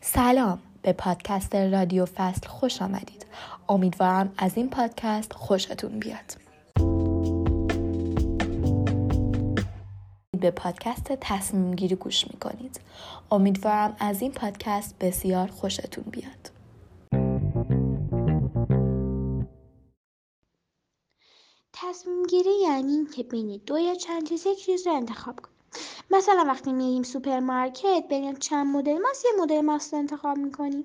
سلام. به پادکست رادیو فصل خوش آمدید. امیدوارم از این پادکست خوشتون بیاد. به پادکست تصمیم گیری گوش می‌کنید. امیدوارم از این پادکست بسیار خوشتون بیاد. تصمیم گیری یعنی اینکه بین دو یا چند چیز یک چیز رو انتخاب کنیم مثلا وقتی میریم سوپرمارکت بین چند مدل ماست یه مدل ماست انتخاب می‌کنیم.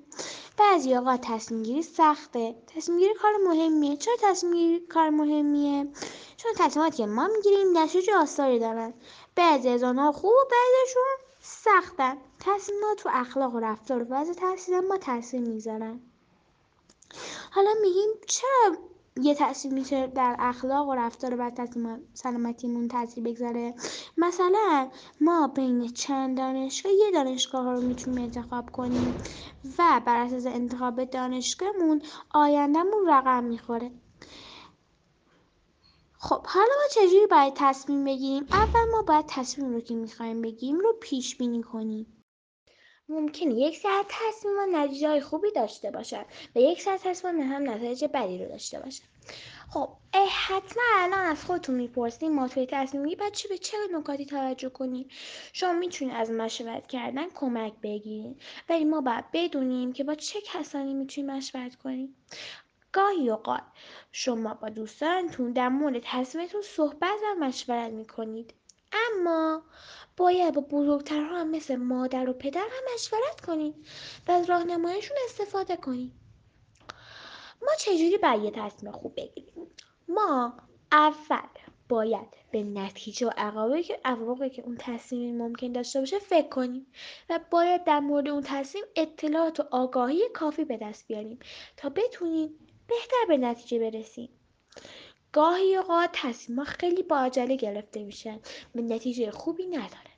بعضی اوقات تصمیم گیری سخته. تصمیم گیری کار مهمیه. چرا تصمیم گیری کار مهمیه؟ چون تصمیماتی که ما می‌گیریم نتیجه آثاری دارن. بعضی از آنها خوب و بعضیشون سختن. تصمیمات تو اخلاق و رفتار و وضع تحصیل ما تاثیر می‌ذارن. حالا میگیم چرا یه تاثیر میشه در اخلاق و رفتار و تصمیم سلامتیمون تاثیر بگذاره. مثلا ما بین چند دانشگاه یه دانشگاه رو می‌تونیم انتخاب کنیم و بر اساس انتخاب دانشگاهمون آیندهمون رقم می‌خوره. خب حالا ما چجوری باید تصمیم بگیریم؟ اول ما باید تصمیم رو که می‌خوایم بگیریم رو پیش بینی کنیم. ممکنه یک ساعت تصمیم نتیجه های خوبی داشته باشد و یک ساعت تصمیم هم نتایج بدی رو داشته باشد خب حتما الان از خودتون می‌پرسیم ما توی تصمیم باید چی به چه نکاتی توجه کنیم؟ شما می‌تونید از مشورت کردن کمک بگیرید ولی ما باید بدونیم که با چه کسانی می‌تونیم مشورت کنیم. گاهی اوقات شما با دوستانتون در مورد تصمیمتون صحبت و مشورت می‌کنید. اما باید با بزرگترها هم مثل مادر و پدر هم مشورت کنید و از راهنماییشون استفاده کنید ما چجوری باید یه تصمیم خوب بگیریم؟ ما اول باید به نتیجه و عواقبی که اون تصمیم ممکن داشته باشه فکر کنیم و باید در مورد اون تصمیم اطلاعات و آگاهی کافی به دست بیاریم تا بتونیم بهتر به نتیجه برسیم. گاهی اوقات تصمیمها خیلی با عجله گرفته میشن و نتیجه خوبی نداره.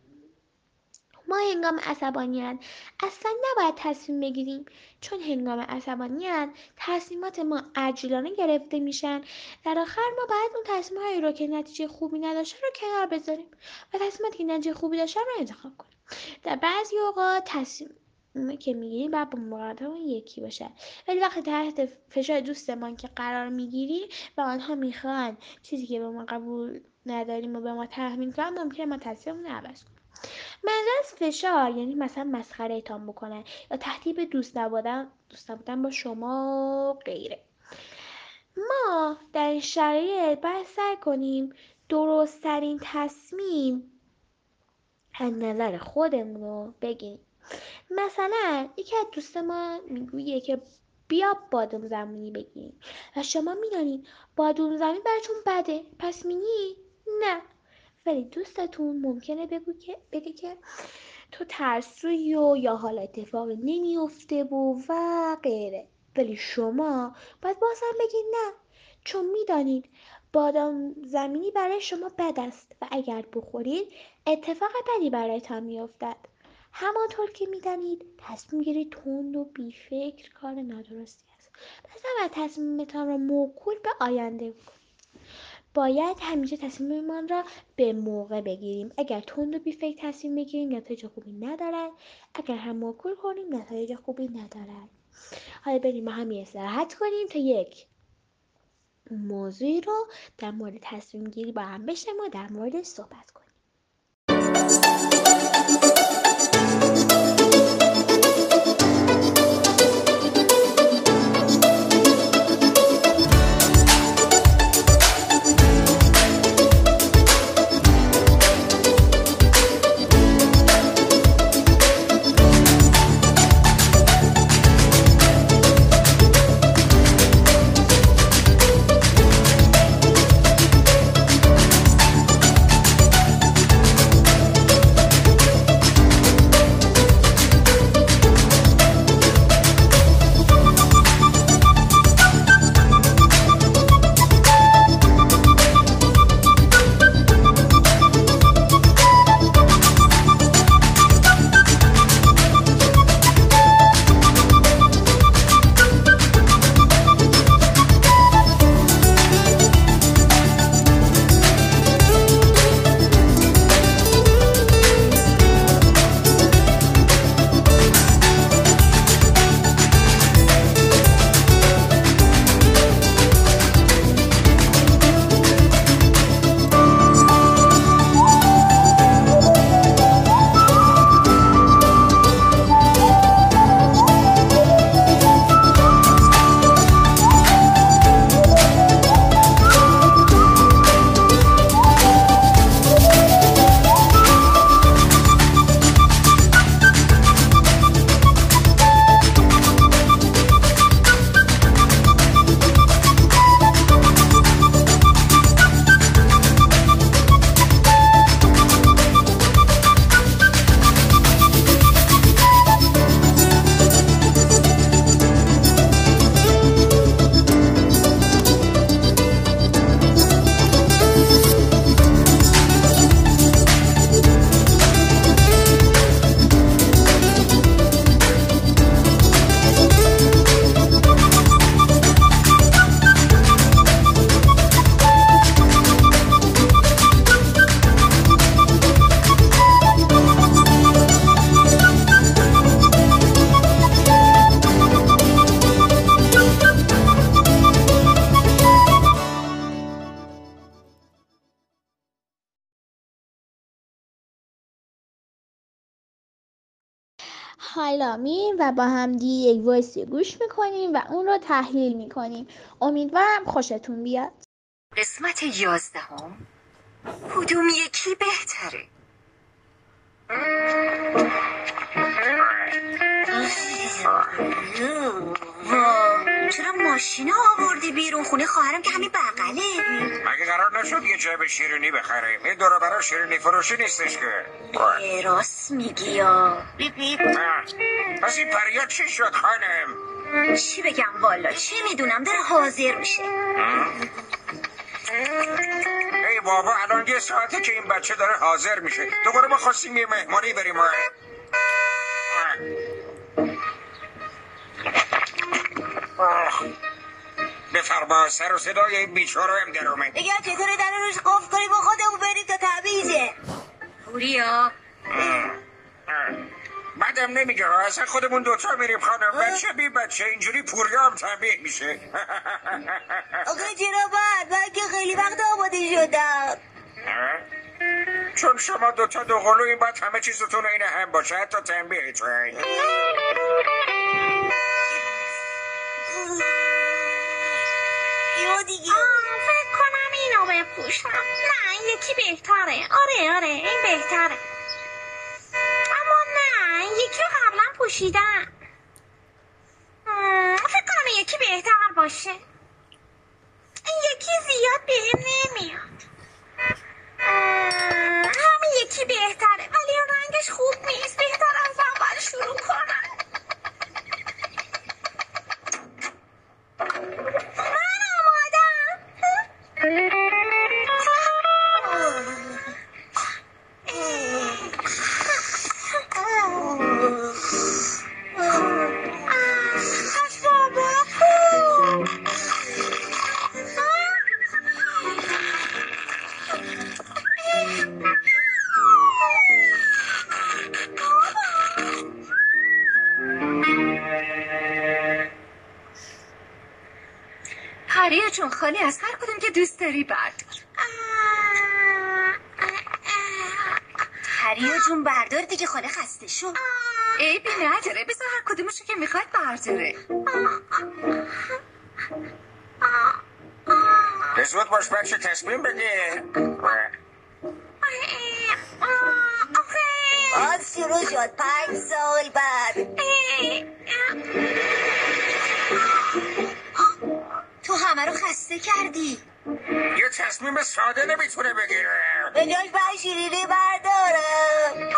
ما هنگام عصبانیت اصلا نباید تصمیم بگیریم. چون هنگام عصبانیت تصمیمات ما عجلانه گرفته میشن. در آخر ما باید اون تصمیم هایی رو که نتیجه خوبی نداشته رو کنار بذاریم و تصمیماتی که نتیجه خوبی داشته رو انتخاب کنیم. در بعضی اوقات تصمیم که می‌گیریم باید با مقدمه یکی باشه. ولی وقتی تحت فشار دوستمان که قرار می‌گیریم و آنها می‌خوان چیزی که به ما قبول نداریم و به ما تحمیل کنن ممکنه ما تصمیممون عوض کنیم. منظور از فشار یعنی مثلا مسخره تان بکنن یا تهدید دوست نبودن دوست نبودن با شما غیره. ما در این شرایط باید سعی کنیم درستترین تصمیم از خودمون رو بگیریم. مثلا یکی از دوست ما می‌گویه که بیا بادوم زمینی بگیریم. و شما می‌دانید بادوم زمین براتون بده. پس مینی نه. ولی دوستتون ممکنه بگو که بگه که تو ترسوی و یا حال اتفاق نمیافته و و غیره. ولی شما باید بازم بگید نه. چون می‌دانید بادام زمینی برای شما بد است و اگر بخورید اتفاق بدی برایتان میافتد. همانطور که می‌دانید تصمیم گیری تند و بیفکر کار نادرستی است. پس نباید تصمیمتان را موکول به آینده کنید باید همیشه تصمیممان را به موقع بگیریم. اگر تند و بیفکر تصمیم بگیریم نتایج خوبی ندارد. اگر هم موکول کنیم نتایج خوبی ندارد. حالا بریم با هم استراحت کنیم تا یک موضوعی رو در مورد تصمیم گیری با هم بشنویم و در مورد صحبت کنیم. میریم و با هم دیگه یک وایسی گوش می‌کنیم و اون رو تحلیل می‌کنیم. امیدوارم خوشتون بیاد. قسمت یازدهم. کدوم یکی بهتره؟ چرا ماشین آوردی بیرون؟ خونه خواهرم که همین بغله. مگه قرار نشد یه جعب شیرینی بخریم این دور برای شیرینی فروشی نیستش که. راست میگی یا. پس این پریا چی شد خانم؟ چی بگم والا؟ چی می‌دونم؟ داره حاضر میشه. بابا الان یه ساعته که این بچه داره حاضر میشه. دوباره ما خواستیم یه مهمانی بریم. بفرما سر و صدای این بیچاره هم در اومد. دیگه چطوره در روش قفل کنی با خودمون بریم تا تعویزه پوریا. بعدم نمیگه ها. اصلا خودمون دوتا میریم خانم بچه بی بچه اینجوری پوریا هم تنبیه میشه. آقا چرا بعد من که خیلی وقت آماده شدم. چون شما دوتا دو قلو این باید همه چیزتون این هم باشه حتی تنبیهتون دیگه. فکر کنم اینو بپوشم. نه یکی بهتره. آره آره این بهتره. مم، فکر کنم یکی بهتر باشه. این یکی زیاد بهم نمیاد. همین یکی بهتره تصمیم بگیر آن شروع شد. پنج سال بعد. تو همه رو خسته کردی. یه تصمیم ساده نمی‌تونه بگیره. به جاش باید شیرینی بردارم.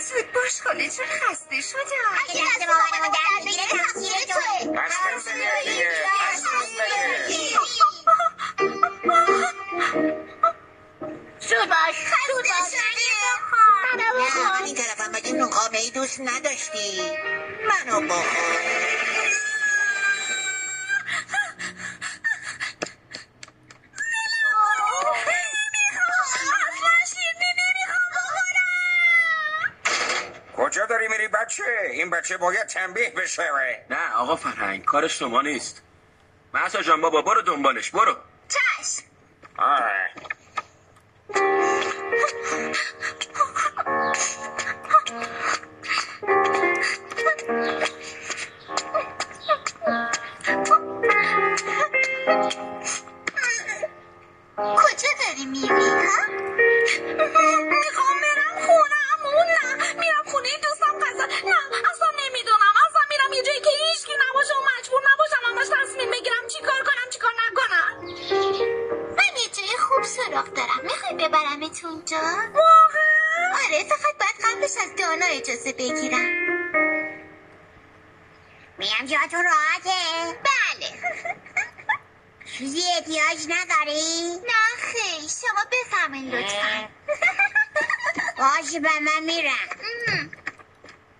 زود باش خاله چون خسته شدم تصمیم بگیر دیگه تصمیم بگیر زود باش زود باش. نه همین طرفم مگه نقامه ای دوست نداشتی. منو بخور بچه باید تنبیه بشه. نه آقا فرهنگ کار شما نیست. محسا جان بابا برو دنبالش برو. چشم. آه. اونجا؟ واقعا؟ آره فقط باید قبلش از دانا اجازه بگیرم. میام جاتون راحته. بله. چیزی احتیاج نداری؟ نه خیلی. شما بفهمین لطفا. باشه به من میرم.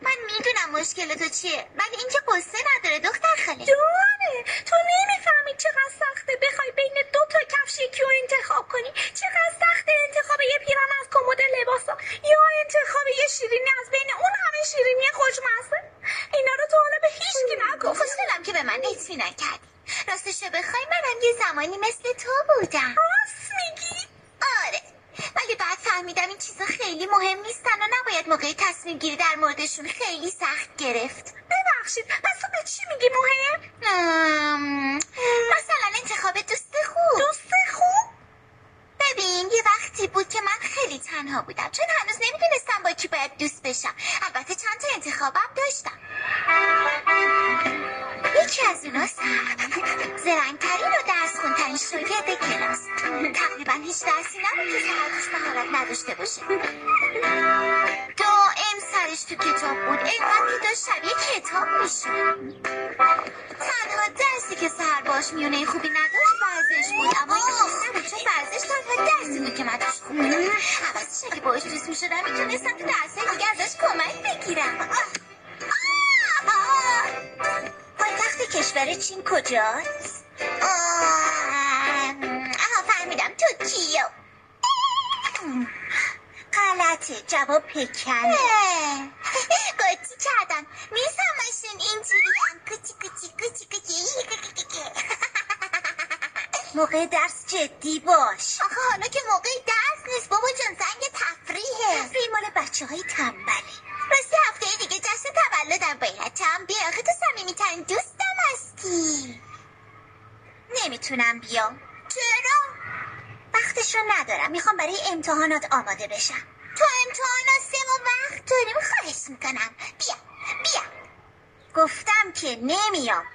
من می‌دونم مشکل تو چیه ولی اینکه قصه نداره دختر خاله. راستش رو بخوای؟ منم یه زمانی مثل تو بودم. راست میگی؟ آره. ولی بعد فهمیدم این این چیزا خیلی مهم نیستن و نباید موقع تصمیم گیری در موردشون خیلی سخت گرفت. ببخشید پس تو به چی میگی مهم؟ ام، مثلا انتخاب دوست خوب. دوست خوب؟ ببین یه وقتی بود که من خیلی تنها بودم چون هنوز نمی‌دونستم با کی باید دوست بشم. البته چند تا انتخابم داشتم. یکی از اونا سخت زرنگترین و درس خونترین شاگرد کلاس. تقریبا هیچ درسی نبود که سرش مهارت نداشته باشه. دائم سرش تو کتاب بود اینقدر که داشت شبیه کتاب می‌شد. تنها درسی که سهر باش میونه خوبی نداشت ورزش بود. اما این نبود چون ورزش تنها درسی بود که من توش خوب بودم عوضش اگه باش دوست می‌شدم می‌تونستم تو درسهای دیگه ازش کمک بگیرم پایتخت کشور چین کجاست؟ آها فهمیدم. توکیو غلطه جواب پکنه قاطی کردم. میفهمشون اینجوری هم کچی کچی کچی کچی موقع درس جدی باش. آخه حالا که موقع درس نیست بابا جان زنگ تفریحه. تفریح مال بچه های تنبله. راستی هفته دیگه جشن تولدم باید بیا آخه تو صمیمیترین دوستم هستی. نمی‌تونم بیام. چرا؟ وقتش رو ندارم. می‌خوام برای امتحانات آماده بشم. تو امتحانات سه ما وقت داریم خواهش می‌کنم. بیا. بیا. گفتم که نمیام.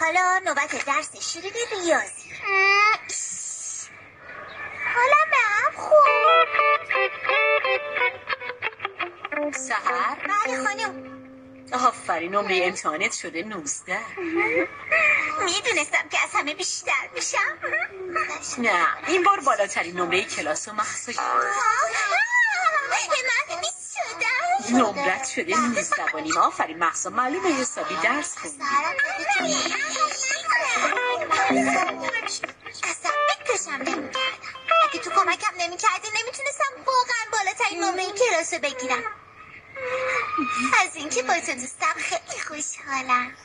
حالا نوبت درس شروع ریاضی. حالا به هم خوب سهر؟ بله خانم. آفرین نمره امتحانت شده 19 می‌دونستم که از همه بیشتر میشم. نه این بار بالاترین نمره کلاس و من بیست شدم نمرت شده نیز زبانیم آفرین محصا معلومه حسابی درس خوندی. اصلا فکرشم نمی‌کردم. اگه تو کمکم نمی‌کردی نمی‌تونستم واقعا بالاترین نمره کلاس رو بگیرم. از اینکه با تو دوستم خیلی خوشحالم؟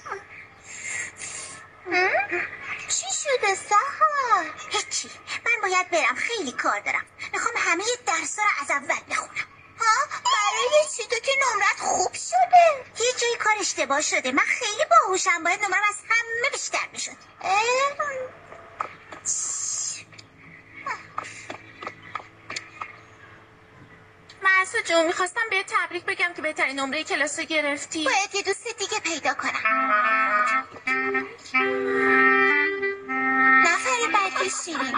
چی شده سهار؟ هیچی. من باید برم. خیلی کار دارم. می‌خوام همه درس رو از اول بخونم. ها؟ برای چی؟ تو که نمرت خوب شده؟ یه جای کار اشتباه شده. من خیلی باهوشم. باید نمرم از همه بیشتر می‌شد. محسا جون می‌خواستم به تبریک بگم که بهترین نمره کلاس رو گرفتی. باید یه دوست دیگه پیدا کنم. نفر بعدی شیرین.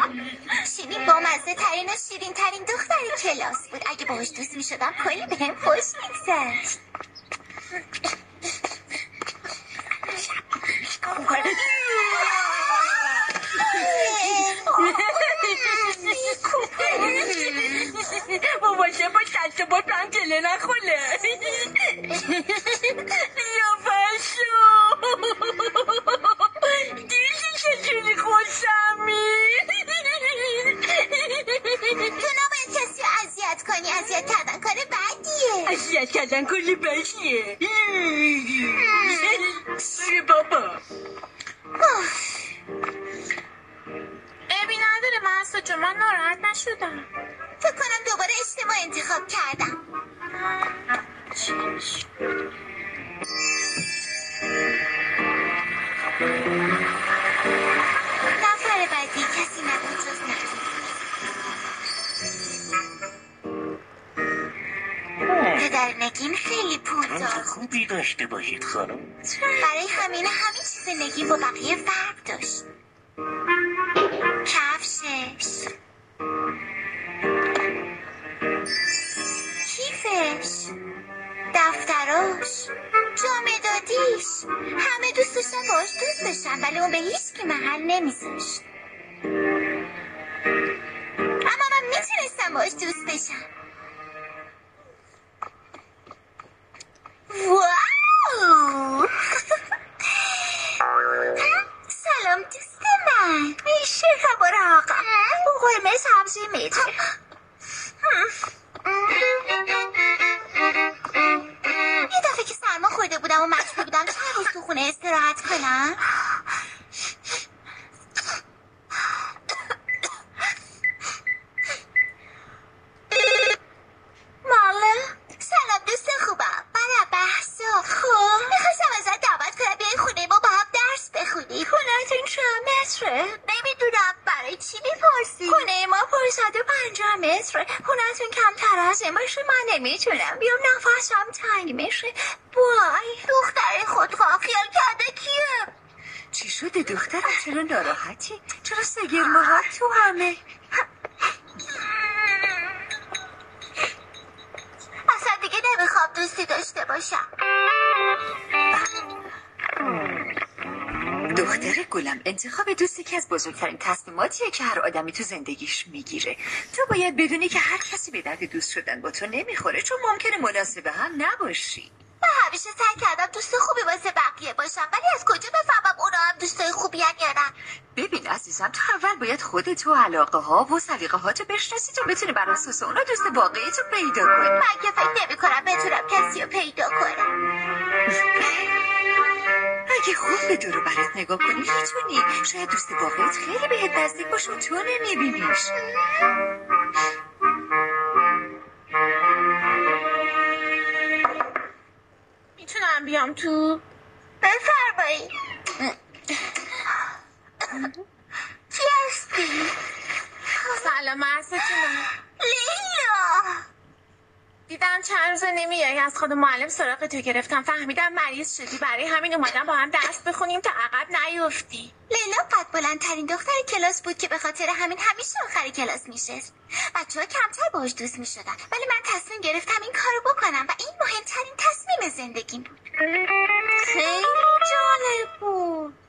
شیرین با مزه ترین و شیرین ترین دختر کلاس بود. اگه باهاش دوست می شدم کلی به هم خوش میگذشت. باباشه با شست با پنکله نخونه یا پشو دیدی چجوری خوشمی تو نباید کسی اذیت کنی اذیت کردن کار بدیه اذیت کردن کلی بشیه بره بابا عیبی نداره محسا جون من ناراحت نشدم. فکر کنم دوباره اشتباه انتخاب کردم. نفر بعدی کسی نبود جز پدر نگین خیلی پولدار. خوبی داشته باشید خانم. برای همین همه چیز نگین با بقیه فرق میشه؟ وای دختر خودخواه خیال کرده کیه چی شده دخترم چرا ناراحتی چرا سگرمه تو همه؟ اصلا دیگه نمی‌خوام دوستی داشته باشم. دختر گلم انتخاب دوستی که از بزرگترین تصمیماتیه که هر آدمی تو زندگیش می‌گیره. تو باید بدونی که هر درد دوست شدن با تو نمی‌خوره چون ممکنه مناسب هم نباشی. من همیشه سعی کردم دوست خوبی واسه بقیه باشم ولی از کجا بفهمم اونا هم دوستای خوبی یا نه؟ ببین عزیزم تو اول باید خودت و علاقه ها و سلیقه ها تو بشناسی تا بتونی بر اساس اونا دوست واقعی تو پیدا کنی. من که فکر نمی کنم بتونم کسی رو پیدا کنم. اگه خوب به دور برات نگاه کنی می‌تونی. شاید دوست واقعیت خیلی بهت نزدیک باشه و تو نمیبینیش. بیام تو بفرمایید کی هستی؟ سلام محسا دیدم چند روز نمیای. از خود معلم سراغ تو گرفتم. فهمیدم مریض شدی. برای همین اومدم با هم درس بخونیم تا عقب نیفتی. لیلا قد بلندترین دختر کلاس بود که به خاطر همین همیشه آخر کلاس میشست. بچه ها کمتر باش دوست می‌شدن. ولی من تصمیم گرفتم این کارو بکنم و این مهمترین تصمیم زندگیم بود. خیلی جالب بود.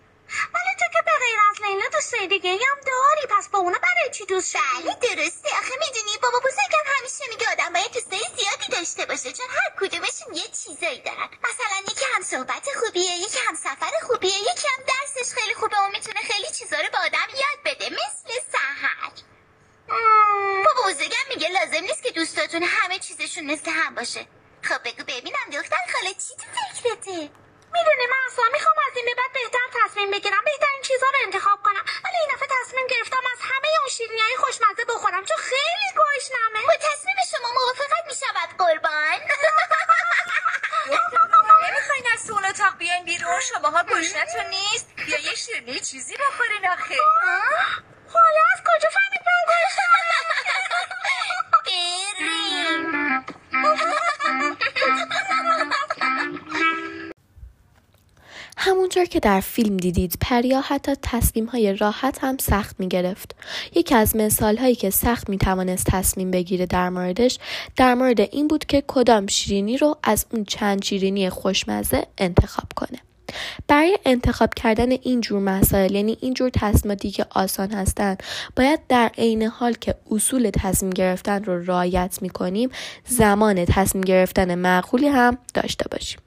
ولی تو که به غیر از لیلا دوستای دیگه هم داری؟ پس با اونا برای چی دوست شدی؟ بله درسته. آخه می‌دونی بابا بزرگم همیشه میگه آدم باید دوستای زیادی داشته باشه چون هر کدومشون یه چیزایی دارن. مثلا یکی هم صحبت خوبیه یکی هم سفر خوبیه یکی هم درسش خیلی خوبه و می‌تونه خیلی چیزا رو به آدم یاد بده مثل سهر بابا بزرگم میگه لازم نیست که دوستاتون همه چیزشون مثل هم باشه. خب بگو ببینم دختر خاله چی تو فکرته؟ می‌دونی من اصلا می‌خوام از این به بعد بهتر تصمیم بگیرم بهترین چیزا رو انتخاب کنم. ولی این دفعه تصمیم گرفتم از همه اون شیرینی های خوشمزه بخورم چون خیلی گشنمه. با تصمیم شما موافقت می‌شود قربان. نمی‌خواین از تو اون اتاق بیاین بیرون؟ شماها گشنتون نیست. یا یه شیرینی چیزی بخورین آخه. همونطور که در فیلم دیدید پریا حتی تصمیم های راحت هم سخت می گرفت. یکی از مثال هایی که سخت می توانست تصمیم بگیره در موردش در مورد این بود که کدام شیرینی رو از اون چند شیرینی خوشمزه انتخاب کنه. برای انتخاب کردن این جور مسائل یعنی این جور تصمیماتی که آسان هستند باید در عین حال که اصول تصمیم گرفتن رو رعایت می کنیم زمان تصمیم گرفتن معقولی هم داشته باشیم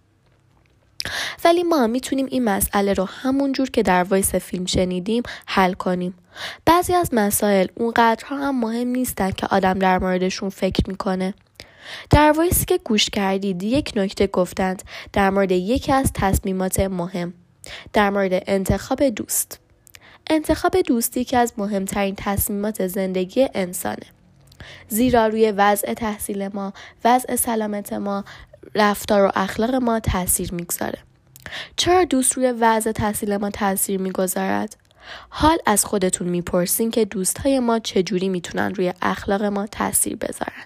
ولی ما می‌تونیم این مسئله رو همون جور که در voice فیلم شنیدیم حل کنیم. بعضی از مسائل اونقدرها هم مهم نیستن که آدم در موردشون فکر می‌کنه. در voice ی که گوش کردید یک نکته گفتند در مورد یکی از تصمیمات مهم. در مورد انتخاب دوست. انتخاب دوستی که از مهمترین تصمیمات زندگی انسانه. زیرا روی وضع تحصیل ما، وضع سلامت ما، رفتار و اخلاق ما تاثیر می‌گذاره. چرا دوست روی وضع تحصیل ما تاثیر می‌گذارد؟ حال از خودتون می‌پرسین که دوستهای ما چجوری می‌تونن روی اخلاق ما تاثیر بذارن.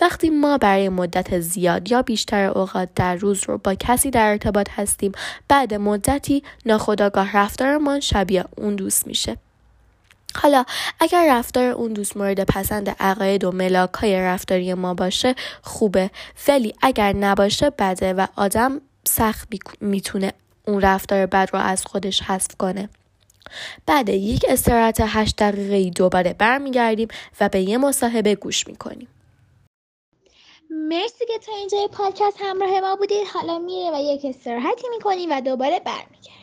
وقتی ما برای مدت زیاد یا بیشتر اوقات در روز رو با کسی در ارتباط هستیم بعد مدتی ناخداگاه رفتارمان شبیه اون دوست میشه حالا اگر رفتار اون دوست مورد پسند عقاید و ملاک های رفتاری ما باشه خوبه. ولی اگر نباشه بده و آدم سخت می‌تونه اون رفتار بد رو از خودش حذف کنه. بعد یک استراحت هشت دقیقه دوباره برمیگردیم و به یه مصاحبه گوش می‌کنیم. مرسی که تا اینجای پادکست همراه ما بودید. حالا میره و یک استراحتی می‌کنیم و دوباره برمیگردیم.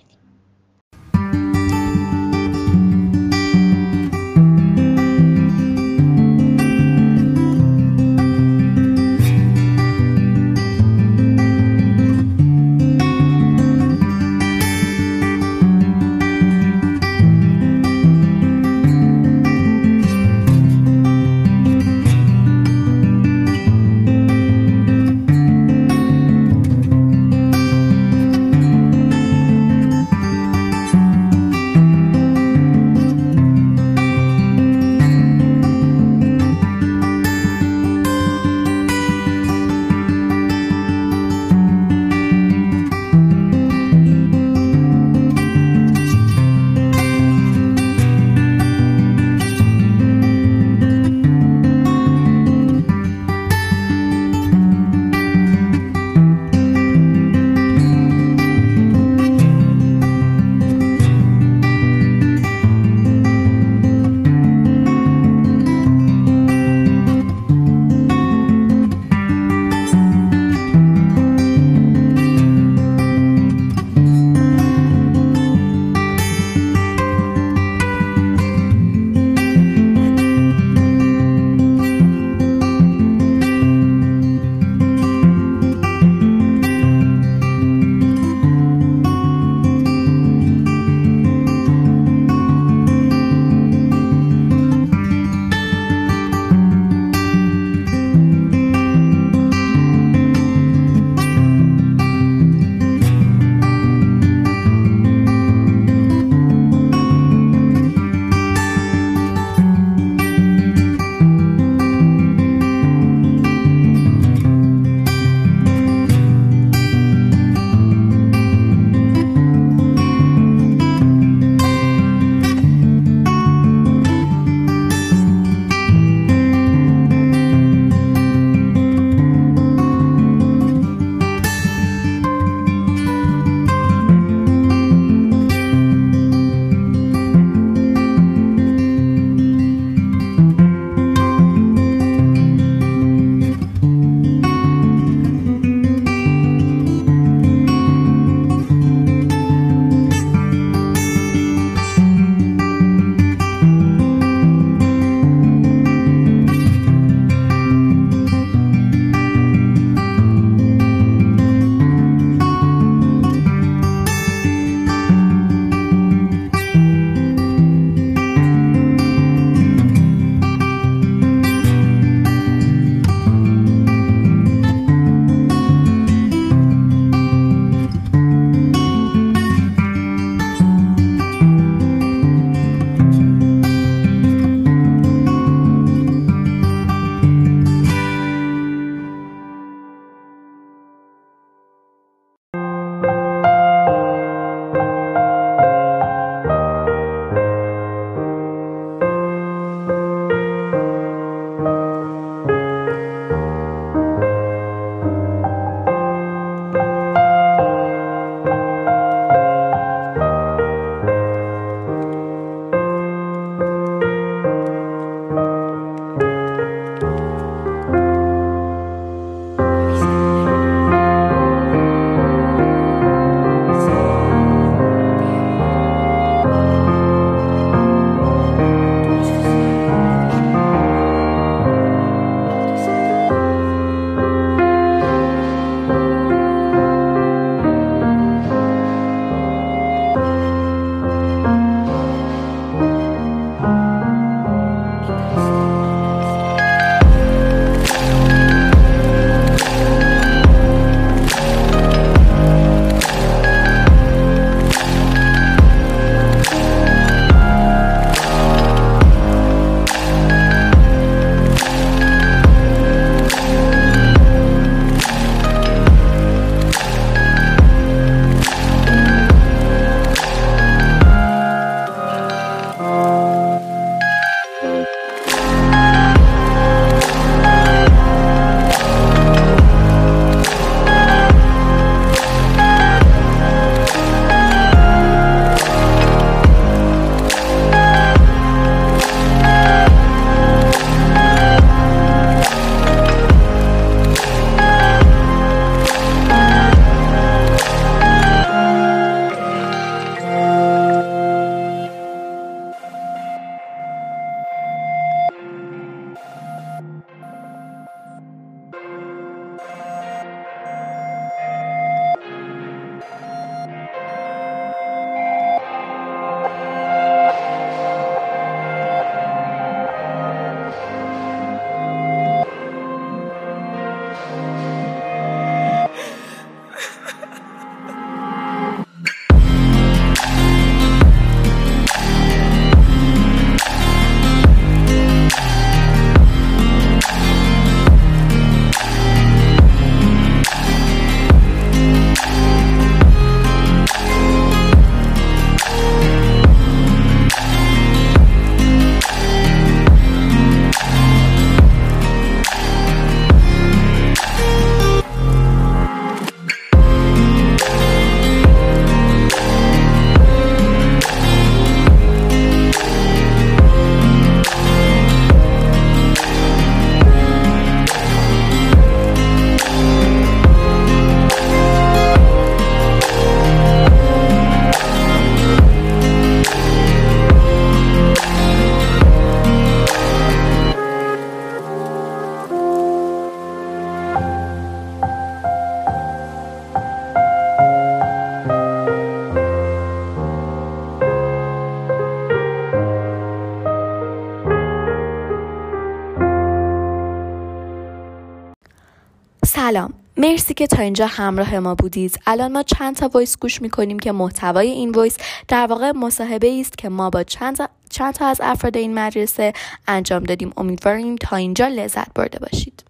مرسی که تا اینجا همراه ما بودید. الان ما چند تا voice گوش می‌کنیم که محتوای این voice در واقع مصاحبه است که ما با چند تا, چند تا از افراد این مدرسه انجام دادیم. امیدواریم تا اینجا لذت برده باشید.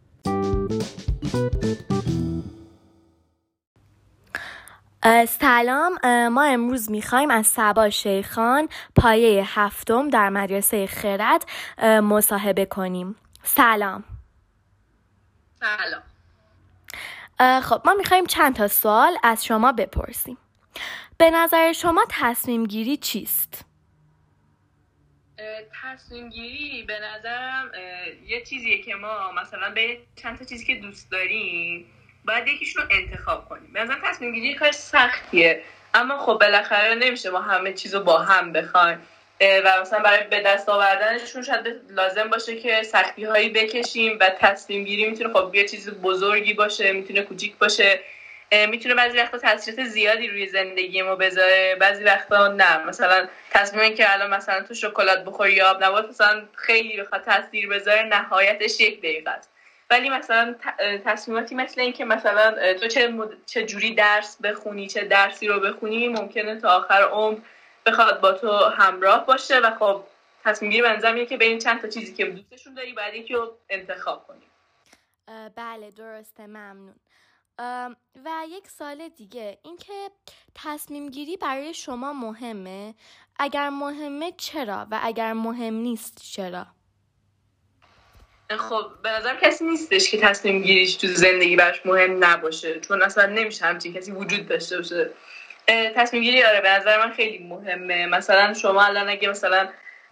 سلام. ما امروز می‌خوایم از سبا شیخان پایه هفتم در مدرسه خرد مصاحبه کنیم. سلام. سلام. خب ما می‌خوایم چند تا سوال از شما بپرسیم. به نظر شما تصمیم گیری چیست؟ تصمیم گیری به نظرم یه چیزیه که ما مثلا به چند تا چیزی که دوست داریم باید یکیشون رو انتخاب کنیم. به نظرم تصمیم گیری کار سختیه. اما خب بالاخره نمیشه ما همه چیز رو با هم بخوایم. و مثلا برای به دست آوردنشون شاید لازم باشه که سختی هایی بکشیم و تصمیم گیری می‌تونه خب یه چیز بزرگی باشه می‌تونه کوچیک باشه می‌تونه بعضی وقتا تاثیرات زیادی روی زندگی ما بذاره بعضی وقتا نه. مثلا تصمیم که الان مثلا تو شکلات بخوری یا آب نبات مثلا خیلی بخواد تاثیر بذاره نهایتش یک دقیقه است. ولی مثلا تصمیماتی مثل این که مثلا تو چه, چه جوری درس بخونی چه درسی رو بخونی ممکنه تا آخر عمر بخواد با تو همراه باشه و خب تصمیم گیری منظرم که بین چند تا چیزی که دوستشون داری بعد یکی رو انتخاب کنی بله درسته ممنون. و یک سال دیگه اینکه تصمیم گیری برای شما مهمه؟ اگر مهمه چرا؟ و اگر مهم نیست چرا؟ خب به نظرم کسی نیستش که تصمیم گیریش تو زندگی براش مهم نباشه چون اصلا نمیشه همچین کسی وجود داشته باشه. تصمیم گیری آره به نظر من خیلی مهمه. مثلا شما الان اگه مثلا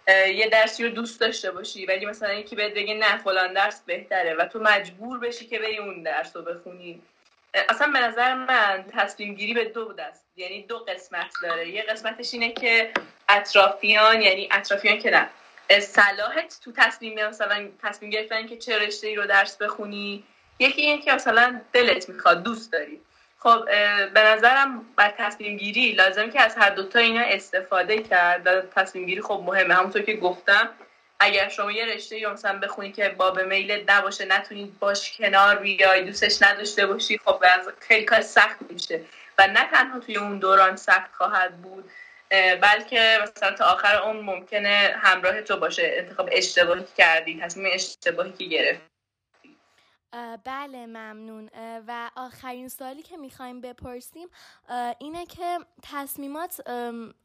یه درسی رو دوست داشته باشی ولی مثلا یکی بهت بگه نه فلان درس بهتره و تو مجبور بشی که بری اون درس رو بخونی. اصلا به نظر من تصمیم گیری به دو دست. یعنی دو قسمت داره. یه قسمتش اینه که اطرافیان یعنی اطرافیان که نه صلاحت تو تصمیم مثلا تصمیم گرفتن که چه رشته ای رو درس بخونی. یکی این که مثلا دلت می‌خواد دوست داری. خب به نظرم بر تصمیم گیری لازم که از هر دوتا اینا استفاده کرد و تصمیم گیری خب مهمه. همونطور که گفتم اگر شما یه رشته یا مثلا بخونی که باب میل نباشه نتونید باش کنار بیای دوستش نداشته باشی خب خیلی کار سخت میشه. و نه تنها توی اون دوران سخت خواهد بود بلکه مثلا تا آخر اون ممکنه همراه تو باشه. انتخاب اشتباهی کردی تصمیم اشتباهی که گرفت بله ممنون. و آخرین سوالی که می‌خوایم بپرسیم اینه که تصمیمات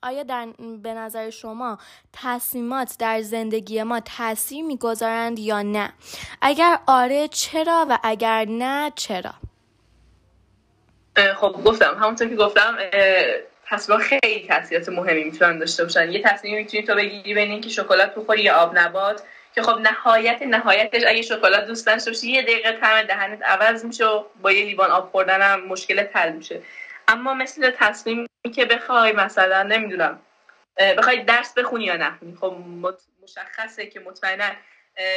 آیا در به نظر شما تصمیمات در زندگی ما تاثیر می‌گذارند یا نه؟ اگر آره چرا و اگر نه چرا؟ خب گفتم. همونطور که گفتم تصمیم خیلی تاثیرات مهمی می‌تونن داشته باشن. یه تصمیم می‌تونی تو بگیری بین اینکه شکلات بخوری یا آب نبات که خب نهایت نهایتش اگه شکلات دوست داشته یه دقیقه طعم دهنت عوض میشه و با یه لیوان آب خوردن هم مشکل حل میشه. اما مثل تصمیمی که بخوای مثلا نمی‌دونم بخوای درس بخونی یا نخونی خب مشخصه که مطمئنا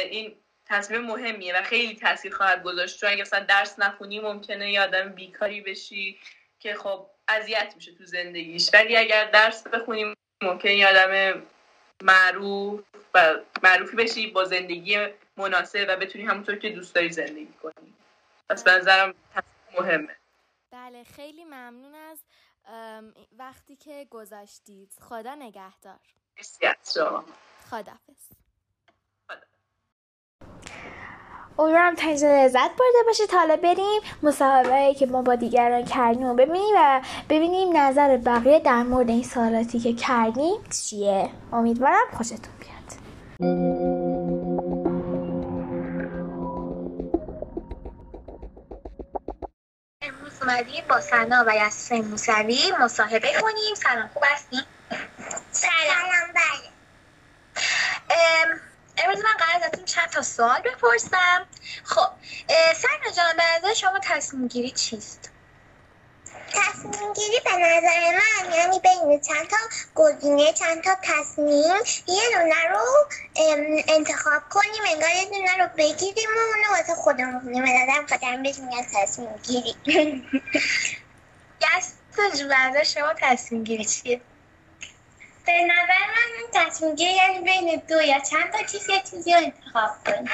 این تصمیم مهمیه و خیلی تاثیر خواهد گذاشت. چون اگه مثلا درس نخونی ممکنه یه آدم بیکاری بشی که خب اذیت میشه تو زندگیش. ولی اگر درس بخونی ممکنه یه آدم معروف و معروفی بشی با زندگی مناسب و بتونی همونطور که دوست داری زندگی کنی. پس به نظرم مهمه. بله خیلی ممنون از وقتی که گذاشتید. خدا نگهدار. مرسی از شما. خدافز امیدوارم اینجا لذت برده باشید حالا بریم مصاحبه که ما با دیگران کردیم و ببینیم و ببینیم نظر بقیه در مورد این سوالاتی که کردیم چیه. امیدوارم خوشتون بیاد. امروز اومدیم با سنا و یاسین موسوی مصاحبه کنیم. سلام خوب هستیم سلام بله. امروز من قرار ازتون چند تا سوال بپرسم. خب سرنا جان به نظر شما تصمیم گیری چیست؟ تصمیم گیری به نظر من یعنی بین چند تا گزینه چند تا تصمیم یه دونه رو انتخاب کنیم انگار یه دونه رو بگیریم و اونو واسه خودمون کنیم به نظرم خودم بهش میگن تصمیم گیری. گست نظر شما تصمیم گیری چیه؟ به نظر من تصمیم گیری یعنی بین دو یا چند تا چیز یه چیزی رو انتخاب کنیم.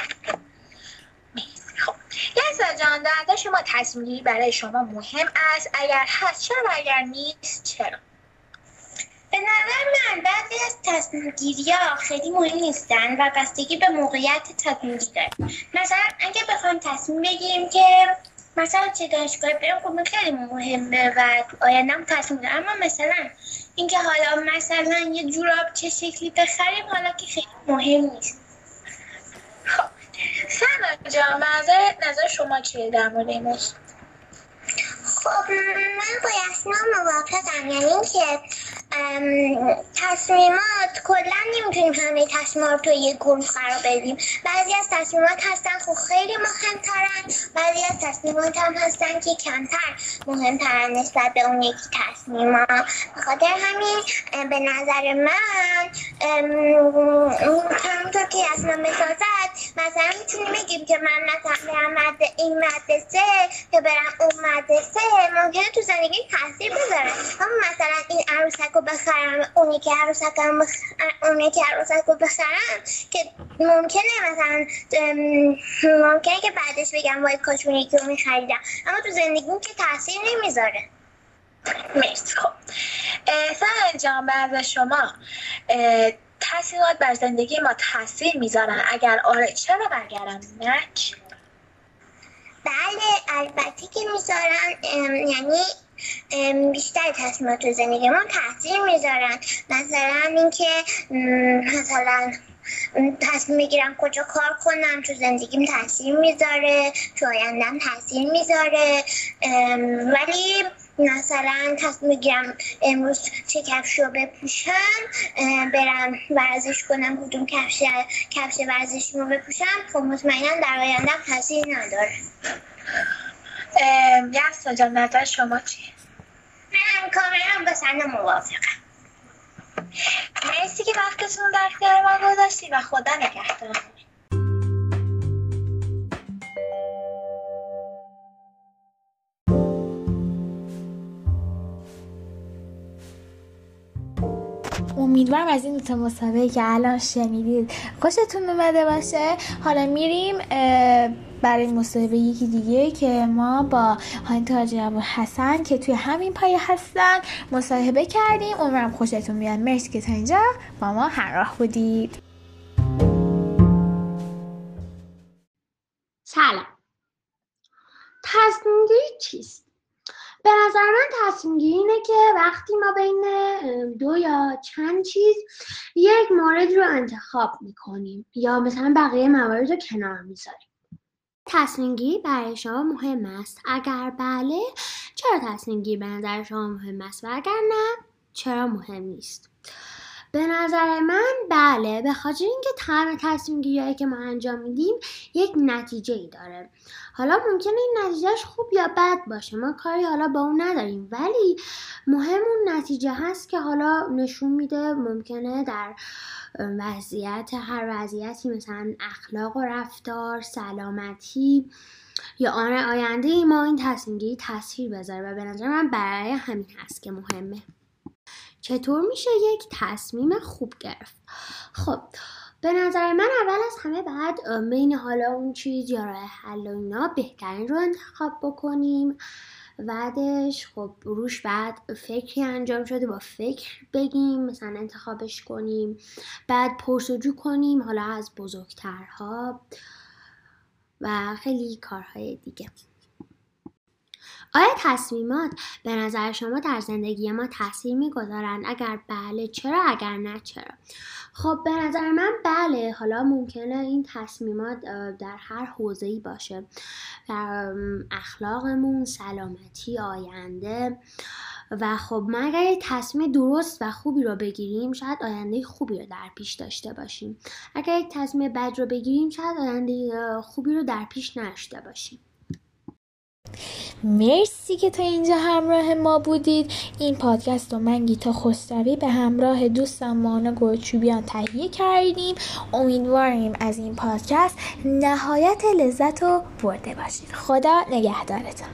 خب لحظه جان در شما تصمیم گیری برای شما مهم است؟ اگر هست چرا؟ و اگر نیست چرا؟ به نظر من بعضی از تصمیم گیری ها خیلی مهم نیستن و بستگی به موقعیت تصمیم داره مثلا اگه بخوایم تصمیم بگیریم که مثلا چه دانشگاه بریم خب خیلی مهمه و آیندهم تصمیم اما مثلا اینکه حالا مثلا یه جوراب چه شکلی بخریم حالا که خیلی مهم نیست. خب. سنا جان نظر نظر شما چیه در مورد این خب من با یسنا موافقم. یعنی اینکه تصمیمات کلا نمی‌تونیم همه تصمیمات رو تو یه گروه قرار بدیم. بعضی از تصمیمات هستن خب خیلی مهمترن. بعضی از تصمیمات هم هستن که کمتر مهمترن نسبت به اون یکی تصمیما. بخاطر همین به نظر من همونطور که اصلا مثال مثلا می‌تونیم بگیم که من مثلا برم این مدرسه که برم اون مدرسه ممکنه تو زندگی تاثیر بذاره. اما مثلا این عروسک رو بخرم اونی که عروسک اونی که عروسک رو بخرم که ممکنه مثلا ممکنه که بعدش بگم وای کاش اونی که رو میخریدم. اما تو زندگی که تاثیر نمی‌ذاره. مرسی. خب. سهل جان بعد شما تاثیرات بر زندگی ما تاثیر می‌ذارن. اگر آره چرا برگردم؟ نک بله البته که می‌ذارن. یعنی بیشتر تصمیمات تو زندگی ما تاثیر می‌ذارن. مثلا اینکه مثلا تصمیم بگیرم کجا کار کنم تو زندگیم تاثیر می‌ذاره تو آیندم تاثیر می‌ذاره. ولی مثلا تصمیم بگیرم امروز چه کفش رو بپوشم برم ورزش کنم کدوم کفش کفش ورزشی رو بپوشم خب مطمئنا در آینده تاثیر نداره. یستا جان نظر شما چیه؟ من کاملا با سنه موافقم. مرسی که وقتتون در اختیار ما گذاشتی و خدا نگهدار. امیدوارم از این دوتا مسابقه که الان شنیدید خوشتون اومده باشه. حالا میریم برای مسابقه یکی دیگه که ما با هانی تاجر و حسن که توی همین پایه هستن مصاحبه کردیم. امیدوارم خوشتون بیاد. مرسی که تا اینجا با ما همراه بودید. سلام. تصمیم چیست؟ به نظر من تصمیم اینه که وقتی ما بین دو یا چند چیز یک مورد رو انتخاب می‌کنیم یا مثلا بقیه موارد رو کنار می‌ذاریم. تصمیم گیری برای شما مهم است. اگر بله چرا تصمیم گیری به نظر شما مهم است و اگر نه چرا مهم نیست؟ به نظر من بله به خاطر اینکه تمام تصمیم که ما انجام میدیم یک نتیجه ای داره. حالا ممکنه این نتیجهش خوب یا بد باشه ما کاری حالا با اون نداریم. ولی مهم اون نتیجه هست که حالا نشون میده ممکنه در وضعیت هر وضعیتی مثلا اخلاق و رفتار سلامتی. یا آن آینده ما این تصمیم گیری تاثیر بذاره و به نظر من برای همین هست که مهمه. چطور میشه یک تصمیم خوب گرفت؟ خب به نظر من اول از همه بعد بین حالا اون چیز یا راه حل و اینا بهترین رو انتخاب بکنیم. بعدش خب روش بعد فکری انجام شده با فکر بگیم مثلا انتخابش کنیم بعد پرسجو کنیم حالا از بزرگترها و خیلی کارهای دیگه. آیا تصمیمات به نظر شما در زندگی ما تاثیر می‌گذارند؟ اگر بله چرا؟ اگر نه چرا؟ خب به نظر من بله. حالا ممکنه این تصمیمات در هر حوزه‌ای باشه. در اخلاقمون سلامتی آینده. و خب ما اگر یک تصمیم درست و خوبی رو بگیریم شاید آینده خوبی رو در پیش داشته باشیم. اگر یک تصمیم بد رو بگیریم شاید آینده خوبی رو در پیش نداشته باشیم. مرسی که تا اینجا همراه ما بودید. این پادکست رو من گیتا خستوی به همراه دوستم مانا گرچوبیان تهیه کردیم. امیدواریم از این پادکست نهایت لذت رو برده باشید. خدا نگهدارتان